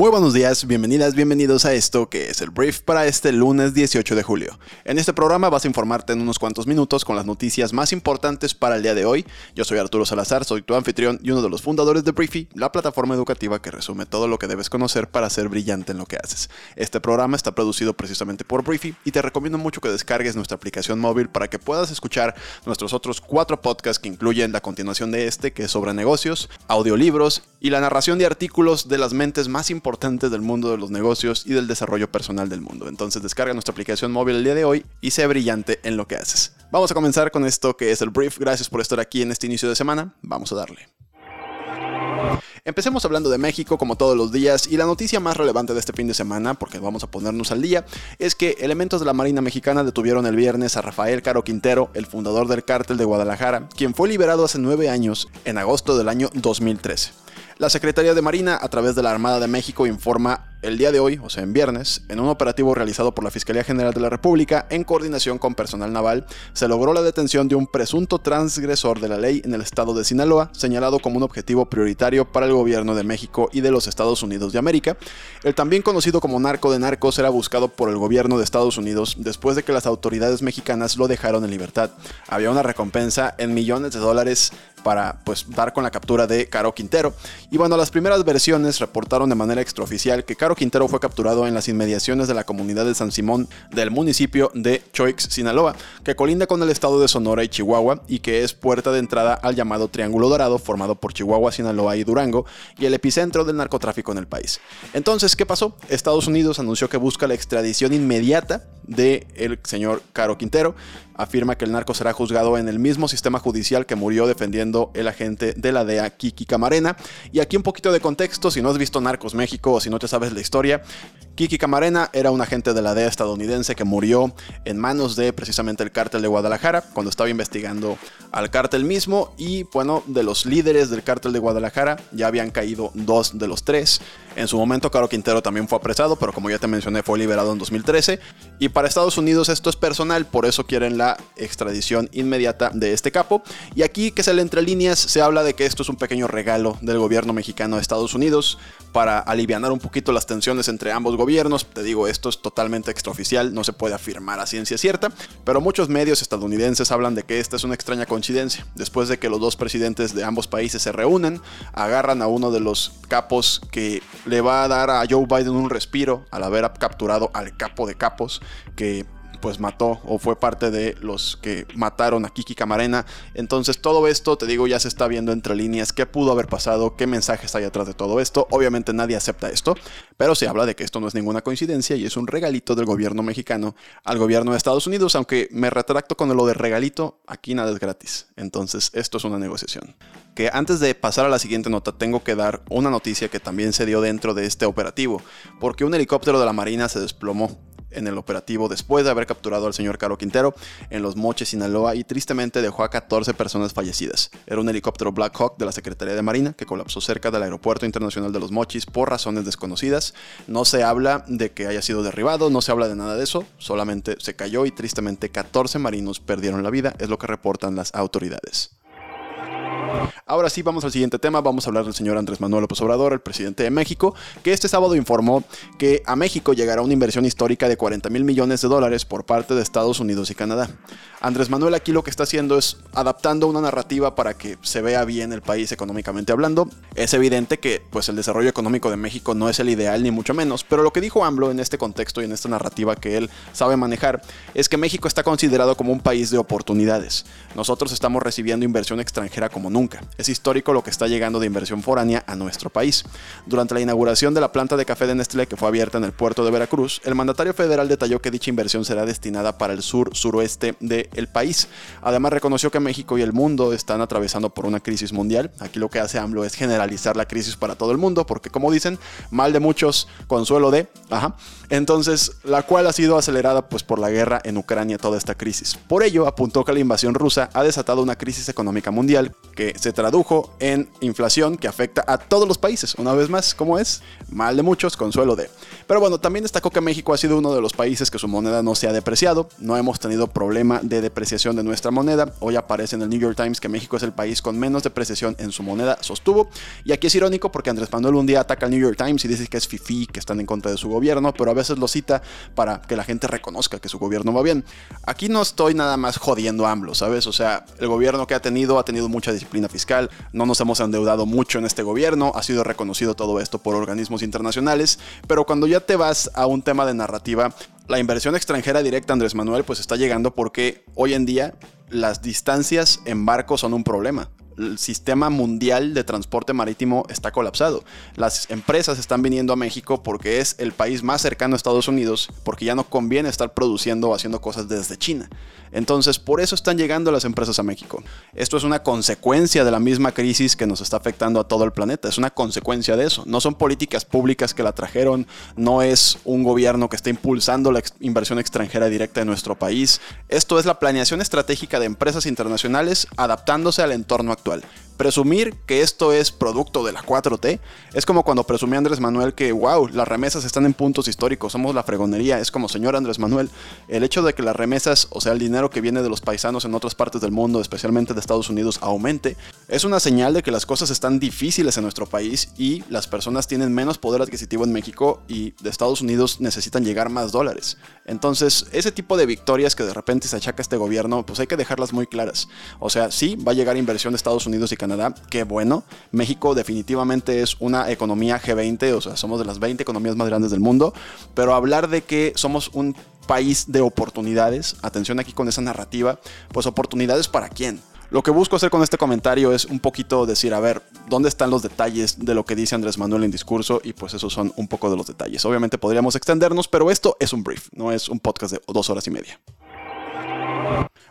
Muy buenos días, bienvenidas, bienvenidos a esto que es el brief para este lunes 18 de julio. En este programa vas a informarte en unos cuantos minutos con las noticias más importantes para el día de hoy. Yo soy Arturo Salazar, soy tu anfitrión y uno de los fundadores de Briefy, la plataforma educativa que resume todo lo que debes conocer para ser brillante en lo que haces. Este programa está producido precisamente por Briefy y te recomiendo mucho que descargues nuestra aplicación móvil para que puedas escuchar nuestros otros cuatro podcasts que incluyen la continuación de este, que es sobre negocios, audiolibros y la narración de artículos de las mentes más importantes del mundo de los negocios y del desarrollo personal del mundo. Entonces descarga nuestra aplicación móvil el día de hoy y sé brillante en lo que haces. Vamos a comenzar con esto que es el brief. Gracias por estar aquí en este inicio de semana. Vamos a darle. Empecemos hablando de México como todos los días y la noticia más relevante de este fin de semana, porque vamos a ponernos al día, es que elementos de la Marina Mexicana detuvieron el viernes a Rafael Caro Quintero, el fundador del cártel de Guadalajara, quien fue liberado hace nueve años, en agosto del año 2013. La Secretaría de Marina, a través de la Armada de México, informa el día de hoy, o sea en viernes, en un operativo realizado por la Fiscalía General de la República en coordinación con personal naval, se logró la detención de un presunto transgresor de la ley en el estado de Sinaloa, señalado como un objetivo prioritario para el gobierno de México y de los Estados Unidos de América. El también conocido como narco de narcos era buscado por el gobierno de Estados Unidos después de que las autoridades mexicanas lo dejaron en libertad. Había una recompensa en millones de dólares para pues dar con la captura de Caro Quintero. Y bueno, las primeras versiones reportaron de manera extraoficial que Caro Quintero fue capturado en las inmediaciones de la comunidad de San Simón del municipio de Choix, Sinaloa, que colinda con el estado de Sonora y Chihuahua y que es puerta de entrada al llamado Triángulo Dorado formado por Chihuahua, Sinaloa y Durango y el epicentro del narcotráfico en el país. Entonces, ¿qué pasó? Estados Unidos anunció que busca la extradición inmediata del el señor Caro Quintero afirma que el narco será juzgado en el mismo sistema judicial que murió defendiendo el agente de la DEA Kiki Camarena. Y aquí un poquito de contexto, si no has visto Narcos México o si no te sabes la historia, Kiki Camarena era un agente de la DEA estadounidense que murió en manos de precisamente el cártel de Guadalajara cuando estaba investigando al cártel mismo y bueno, de los líderes del cártel de Guadalajara ya habían caído dos de los tres. En su momento Caro Quintero también fue apresado, pero como ya te mencioné fue liberado en 2013 y para Estados Unidos esto es personal, por eso quieren la extradición inmediata de este capo. Y aquí que se le entre líneas se habla de que esto es un pequeño regalo del gobierno mexicano de Estados Unidos para aliviar un poquito las tensiones entre ambos gobiernos. Te digo, esto es totalmente extraoficial, no se puede afirmar a ciencia cierta, pero muchos medios estadounidenses hablan de que esta es una extraña coincidencia. Después de que los dos presidentes de ambos países se reúnen, agarran a uno de los capos que le va a dar a Joe Biden un respiro al haber capturado al capo de capos que pues mató o fue parte de los que mataron a Kiki Camarena. Entonces todo esto, te digo, ya se está viendo entre líneas qué pudo haber pasado, qué mensajes hay atrás de todo esto. Obviamente nadie acepta esto, pero se habla de que esto no es ninguna coincidencia y es un regalito del gobierno mexicano al gobierno de Estados Unidos, aunque me retracto con lo de regalito, aquí nada es gratis. Entonces esto es una negociación. Antes de pasar a la siguiente nota tengo que dar una noticia que también se dio dentro de este operativo, porque un helicóptero de la Marina se desplomó en el operativo después de haber capturado al señor Caro Quintero en Los Moches, Sinaloa, y tristemente dejó a 14 personas fallecidas. Era un helicóptero Black Hawk de la Secretaría de Marina que colapsó cerca del Aeropuerto Internacional de Los Mochis por razones desconocidas. No se habla de que haya sido derribado, no se habla de nada de eso, solamente se cayó y tristemente 14 marinos perdieron la vida, es lo que reportan las autoridades. Ahora sí, vamos al siguiente tema. Vamos a hablar del señor Andrés Manuel López Obrador, el presidente de México, que este sábado informó que a México llegará una inversión histórica de 40 mil millones de dólares por parte de Estados Unidos y Canadá. Andrés Manuel aquí lo que está haciendo es adaptando una narrativa para que se vea bien el país económicamente hablando. Es evidente que pues el desarrollo económico de México no es el ideal ni mucho menos, pero lo que dijo AMLO en este contexto y en esta narrativa que él sabe manejar es que México está considerado como un país de oportunidades. Nosotros estamos recibiendo inversión extranjera como nunca. Es histórico lo que está llegando de inversión foránea a nuestro país. Durante la inauguración de la planta de café de Nestlé que fue abierta en el puerto de Veracruz, el mandatario federal detalló que dicha inversión será destinada para el sur suroeste de el país. Además reconoció que México y el mundo están atravesando por una crisis mundial. Aquí lo que hace AMLO es generalizar la crisis para todo el mundo, porque como dicen, mal de muchos, consuelo de, ajá. Entonces, la cual ha sido acelerada pues por la guerra en Ucrania toda esta crisis. Por ello, apuntó que la invasión rusa ha desatado una crisis económica mundial que se tradujo en inflación que afecta a todos los países. Una vez más, ¿cómo es? Mal de muchos, consuelo de. Pero bueno, también destacó que México ha sido uno de los países que su moneda no se ha depreciado. No hemos tenido problema de depreciación de nuestra moneda. Hoy aparece en el New York Times que México es el país con menos depreciación en su moneda, sostuvo. Y aquí es irónico porque Andrés Manuel un día ataca al New York Times y dice que es fifi, que están en contra de su gobierno, pero a veces lo cita para que la gente reconozca que su gobierno va bien. Aquí no estoy nada más jodiendo a ¿sabes? O sea, el gobierno que ha tenido ha tenido mucha disciplina fiscal, no nos hemos endeudado mucho en este gobierno, ha sido reconocido todo esto por organismos internacionales, pero cuando ya te vas a un tema de narrativa, la inversión extranjera directa, Andrés Manuel, pues está llegando porque hoy en día las distancias en barco son un problema el sistema mundial de transporte marítimo está colapsado. Las empresas están viniendo a México porque es el país más cercano a Estados Unidos, porque ya no conviene estar produciendo o haciendo cosas desde China. Entonces, por eso están llegando las empresas a México. Esto es una consecuencia de la misma crisis que nos está afectando a todo el planeta. Es una consecuencia de eso. No son políticas públicas que la trajeron, no es un gobierno que está impulsando la inversión extranjera directa en nuestro país. Esto es la planeación estratégica de empresas internacionales adaptándose al entorno actual actual. Presumir que esto es producto de la 4T es como cuando presumía Andrés Manuel que, wow, las remesas están en puntos históricos, somos la fregonería. Es como, señor Andrés Manuel, el hecho de que las remesas, o sea, el dinero que viene de los paisanos en otras partes del mundo, especialmente de Estados Unidos, aumente, es una señal de que las cosas están difíciles en nuestro país y las personas tienen menos poder adquisitivo en México y de Estados Unidos necesitan llegar más dólares. Entonces, ese tipo de victorias que de repente se achaca este gobierno, pues hay que dejarlas muy claras. O sea, sí, va a llegar inversión de Estados Unidos y Canadá qué bueno. México definitivamente es una economía G20, o sea, somos de las 20 economías más grandes del mundo, pero hablar de que somos un país de oportunidades, atención aquí con esa narrativa, pues oportunidades para quién. Lo que busco hacer con este comentario es un poquito decir, a ver, ¿dónde están los detalles de lo que dice Andrés Manuel en discurso? Y pues esos son un poco de los detalles. Obviamente podríamos extendernos, pero esto es un brief, no es un podcast de dos horas y media.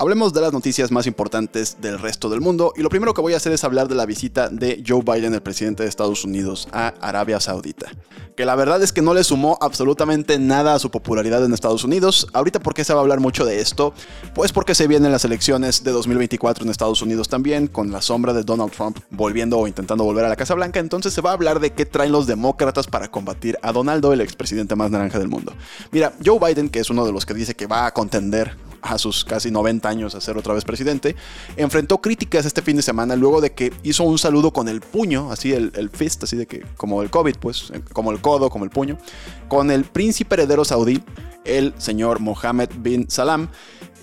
Hablemos de las noticias más importantes del resto del mundo y lo primero que voy a hacer es hablar de la visita de Joe Biden, el presidente de Estados Unidos, a Arabia Saudita. Que la verdad es que no le sumó absolutamente nada a su popularidad en Estados Unidos. Ahorita, ¿por qué se va a hablar mucho de esto? Pues porque se vienen las elecciones de 2024 en Estados Unidos también, con la sombra de Donald Trump volviendo o intentando volver a la Casa Blanca. Entonces se va a hablar de qué traen los demócratas para combatir a Donaldo, el expresidente más naranja del mundo. Mira, Joe Biden, que es uno de los que dice que va a contender a sus casi 90 años a ser otra vez presidente, enfrentó críticas este fin de semana luego de que hizo un saludo con el puño, así el, el fist, así de que como el COVID, pues, como el codo, como el puño, con el príncipe heredero saudí, el señor Mohammed bin Salam,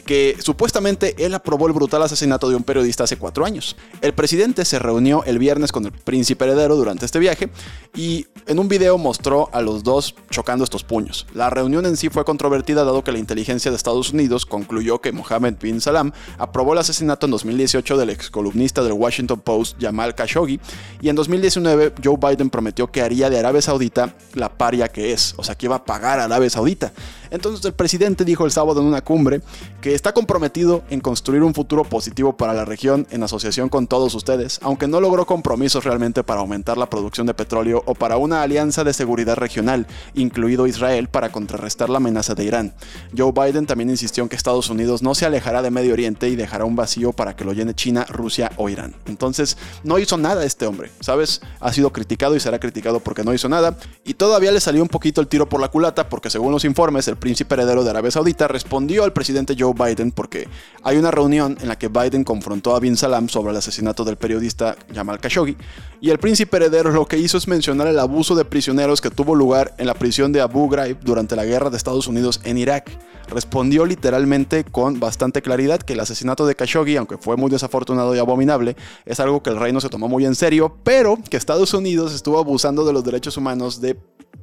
que supuestamente él aprobó el brutal asesinato de un periodista hace cuatro años. El presidente se reunió el viernes con el príncipe heredero durante este viaje y en un video mostró a los dos chocando estos puños. La reunión en sí fue controvertida dado que la inteligencia de Estados Unidos concluyó que Mohammed bin Salam aprobó el asesinato en 2018 del ex columnista del Washington Post Jamal Khashoggi y en 2019 Joe Biden prometió que haría de Arabia Saudita la paria que es, o sea que iba a pagar a Arabia Saudita. Entonces el presidente dijo el sábado en una cumbre que está comprometido en construir un futuro positivo para la región en asociación con todos ustedes, aunque no logró compromisos realmente para aumentar la producción de petróleo o para una alianza de seguridad regional, incluido Israel, para contrarrestar la amenaza de Irán. Joe Biden también insistió en que Estados Unidos no se alejará de Medio Oriente y dejará un vacío para que lo llene China, Rusia o Irán. Entonces, no hizo nada este hombre, ¿sabes? Ha sido criticado y será criticado porque no hizo nada, y todavía le salió un poquito el tiro por la culata porque según los informes, el príncipe heredero de Arabia Saudita respondió al presidente Joe Biden porque hay una reunión en la que Biden confrontó a Bin Salam sobre el asesinato del periodista Jamal Khashoggi y el príncipe heredero lo que hizo es mencionar el abuso de prisioneros que tuvo lugar en la prisión de Abu Ghraib durante la guerra de Estados Unidos en Irak. Respondió literalmente con bastante claridad que el asesinato de Khashoggi, aunque fue muy desafortunado y abominable, es algo que el reino se tomó muy en serio, pero que Estados Unidos estuvo abusando de los derechos humanos de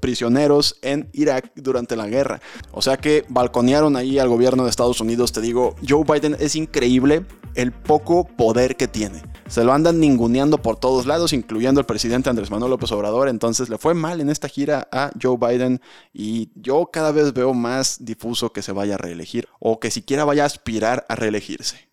prisioneros en Irak durante la guerra. O sea que balconearon ahí al gobierno de Estados Unidos. Te digo, Joe Biden es increíble el poco poder que tiene. Se lo andan ninguneando por todos lados, incluyendo el presidente Andrés Manuel López Obrador. Entonces le fue mal en esta gira a Joe Biden y yo cada vez veo más difuso que se vaya a reelegir o que siquiera vaya a aspirar a reelegirse.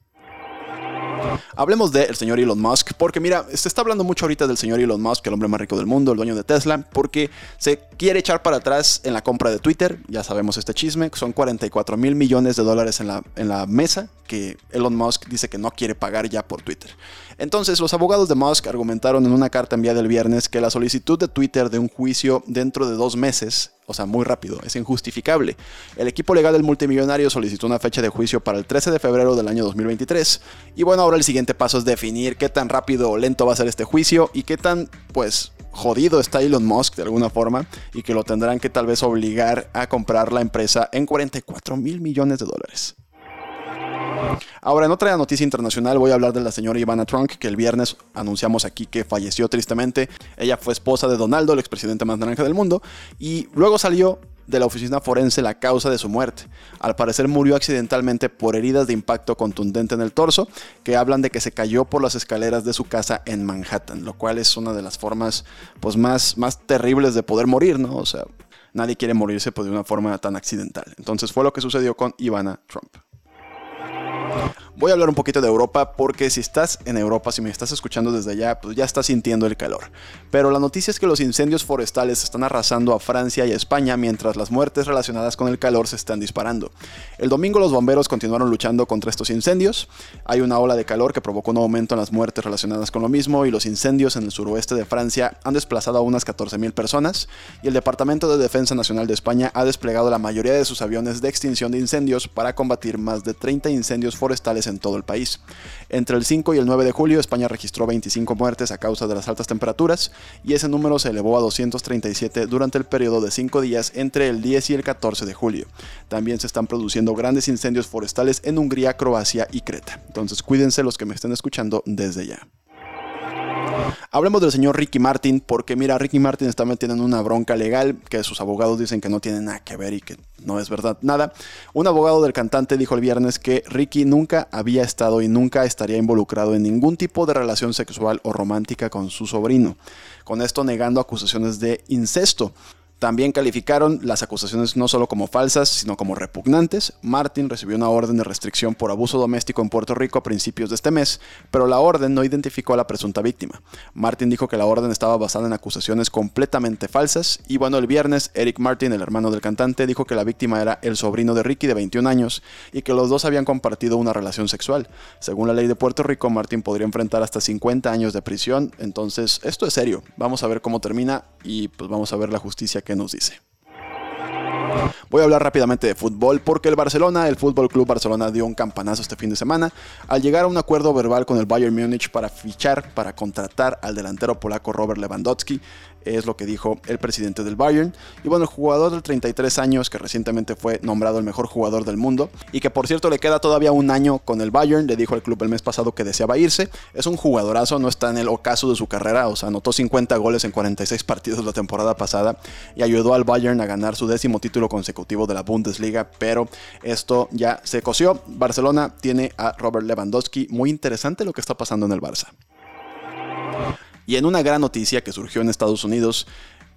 Hablemos del señor Elon Musk, porque mira, se está hablando mucho ahorita del señor Elon Musk, el hombre más rico del mundo, el dueño de Tesla, porque se quiere echar para atrás en la compra de Twitter, ya sabemos este chisme, son 44 mil millones de dólares en la, en la mesa que Elon Musk dice que no quiere pagar ya por Twitter. Entonces, los abogados de Musk argumentaron en una carta enviada el viernes que la solicitud de Twitter de un juicio dentro de dos meses o sea, muy rápido, es injustificable. El equipo legal del multimillonario solicitó una fecha de juicio para el 13 de febrero del año 2023. Y bueno, ahora el siguiente paso es definir qué tan rápido o lento va a ser este juicio y qué tan, pues, jodido está Elon Musk de alguna forma y que lo tendrán que tal vez obligar a comprar la empresa en 44 mil millones de dólares. Ahora, en otra noticia internacional voy a hablar de la señora Ivana Trump, que el viernes anunciamos aquí que falleció tristemente. Ella fue esposa de Donaldo, el expresidente más naranja del mundo, y luego salió de la oficina forense la causa de su muerte. Al parecer murió accidentalmente por heridas de impacto contundente en el torso, que hablan de que se cayó por las escaleras de su casa en Manhattan, lo cual es una de las formas pues, más, más terribles de poder morir, ¿no? O sea, nadie quiere morirse pues, de una forma tan accidental. Entonces fue lo que sucedió con Ivana Trump. Voy a hablar un poquito de Europa porque si estás en Europa, si me estás escuchando desde allá, pues ya estás sintiendo el calor. Pero la noticia es que los incendios forestales están arrasando a Francia y España mientras las muertes relacionadas con el calor se están disparando. El domingo los bomberos continuaron luchando contra estos incendios. Hay una ola de calor que provocó un aumento en las muertes relacionadas con lo mismo y los incendios en el suroeste de Francia han desplazado a unas 14.000 personas y el Departamento de Defensa Nacional de España ha desplegado la mayoría de sus aviones de extinción de incendios para combatir más de 30 incendios forestales en todo el país. Entre el 5 y el 9 de julio, España registró 25 muertes a causa de las altas temperaturas y ese número se elevó a 237 durante el periodo de 5 días entre el 10 y el 14 de julio. También se están produciendo grandes incendios forestales en Hungría, Croacia y Creta. Entonces cuídense los que me estén escuchando desde ya. Hablemos del señor Ricky Martin, porque mira, Ricky Martin está metiendo en una bronca legal que sus abogados dicen que no tiene nada que ver y que no es verdad nada. Un abogado del cantante dijo el viernes que Ricky nunca había estado y nunca estaría involucrado en ningún tipo de relación sexual o romántica con su sobrino, con esto negando acusaciones de incesto. También calificaron las acusaciones no solo como falsas, sino como repugnantes. Martin recibió una orden de restricción por abuso doméstico en Puerto Rico a principios de este mes, pero la orden no identificó a la presunta víctima. Martin dijo que la orden estaba basada en acusaciones completamente falsas y bueno, el viernes Eric Martin, el hermano del cantante, dijo que la víctima era el sobrino de Ricky de 21 años y que los dos habían compartido una relación sexual. Según la ley de Puerto Rico, Martin podría enfrentar hasta 50 años de prisión, entonces esto es serio. Vamos a ver cómo termina y pues vamos a ver la justicia que nos dice. Voy a hablar rápidamente de fútbol porque el Barcelona, el Fútbol Club Barcelona dio un campanazo este fin de semana al llegar a un acuerdo verbal con el Bayern Múnich para fichar, para contratar al delantero polaco Robert Lewandowski es lo que dijo el presidente del Bayern. Y bueno, el jugador de 33 años que recientemente fue nombrado el mejor jugador del mundo y que por cierto le queda todavía un año con el Bayern, le dijo al club el mes pasado que deseaba irse. Es un jugadorazo, no está en el ocaso de su carrera, o sea, anotó 50 goles en 46 partidos la temporada pasada y ayudó al Bayern a ganar su décimo título consecutivo de la Bundesliga, pero esto ya se coció. Barcelona tiene a Robert Lewandowski, muy interesante lo que está pasando en el Barça. Y en una gran noticia que surgió en Estados Unidos,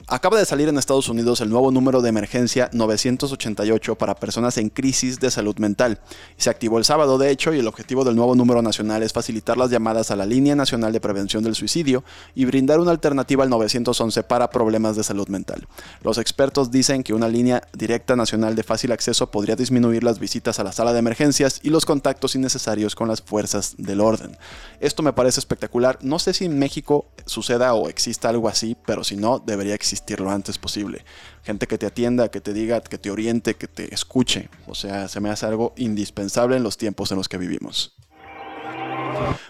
Acaba de salir en Estados Unidos el nuevo número de emergencia 988 para personas en crisis de salud mental. Se activó el sábado, de hecho, y el objetivo del nuevo número nacional es facilitar las llamadas a la Línea Nacional de Prevención del Suicidio y brindar una alternativa al 911 para problemas de salud mental. Los expertos dicen que una línea directa nacional de fácil acceso podría disminuir las visitas a la sala de emergencias y los contactos innecesarios con las fuerzas del orden. Esto me parece espectacular. No sé si en México suceda o exista algo así, pero si no, debería existir lo antes posible. Gente que te atienda, que te diga, que te oriente, que te escuche. O sea, se me hace algo indispensable en los tiempos en los que vivimos.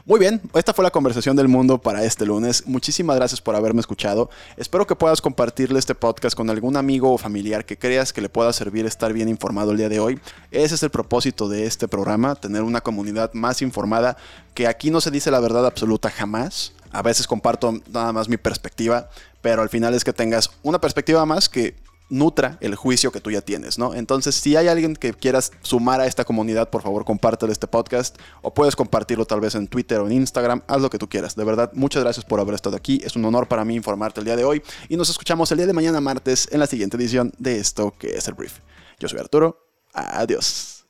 Muy bien, esta fue la conversación del mundo para este lunes. Muchísimas gracias por haberme escuchado. Espero que puedas compartirle este podcast con algún amigo o familiar que creas que le pueda servir estar bien informado el día de hoy. Ese es el propósito de este programa, tener una comunidad más informada, que aquí no se dice la verdad absoluta jamás. A veces comparto nada más mi perspectiva, pero al final es que tengas una perspectiva más que nutra el juicio que tú ya tienes, ¿no? Entonces, si hay alguien que quieras sumar a esta comunidad, por favor, compártelo este podcast o puedes compartirlo tal vez en Twitter o en Instagram, haz lo que tú quieras. De verdad, muchas gracias por haber estado aquí. Es un honor para mí informarte el día de hoy y nos escuchamos el día de mañana martes en la siguiente edición de esto que es el brief. Yo soy Arturo. Adiós.